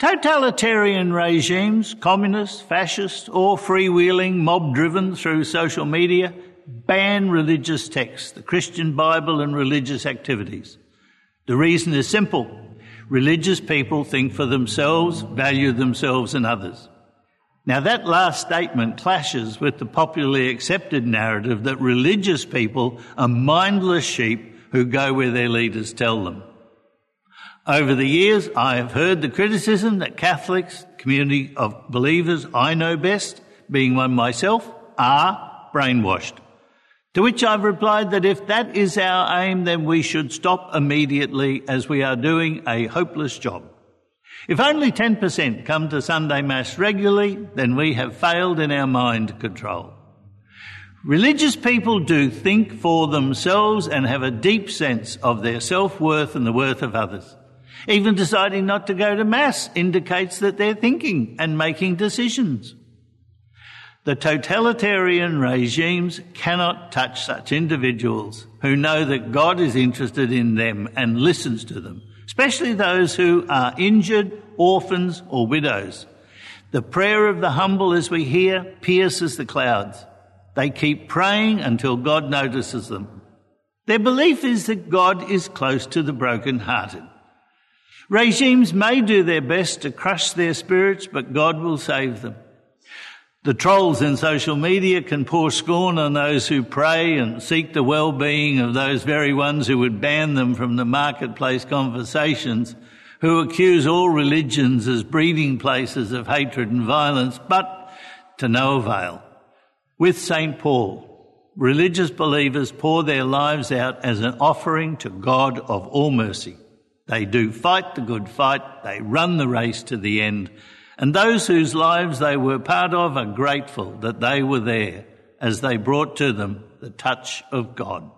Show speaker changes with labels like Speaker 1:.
Speaker 1: Totalitarian regimes, communist, fascist, or freewheeling, mob driven through social media, ban religious texts, the Christian Bible, and religious activities. The reason is simple. Religious people think for themselves, value themselves and others. Now, that last statement clashes with the popularly accepted narrative that religious people are mindless sheep who go where their leaders tell them. Over the years, I have heard the criticism that Catholics, community of believers I know best, being one myself, are brainwashed. To which I've replied that if that is our aim, then we should stop immediately as we are doing a hopeless job. If only 10% come to Sunday Mass regularly, then we have failed in our mind control. Religious people do think for themselves and have a deep sense of their self-worth and the worth of others. Even deciding not to go to Mass indicates that they're thinking and making decisions. The totalitarian regimes cannot touch such individuals who know that God is interested in them and listens to them, especially those who are injured, orphans, or widows. The prayer of the humble, as we hear, pierces the clouds. They keep praying until God notices them. Their belief is that God is close to the broken-hearted. Regimes may do their best to crush their spirits, but God will save them. The trolls in social media can pour scorn on those who pray and seek the well-being of those very ones who would ban them from the marketplace conversations, who accuse all religions as breeding places of hatred and violence, but to no avail. With St. Paul, religious believers pour their lives out as an offering to God of all mercy. They do fight the good fight. They run the race to the end. And those whose lives they were part of are grateful that they were there as they brought to them the touch of God.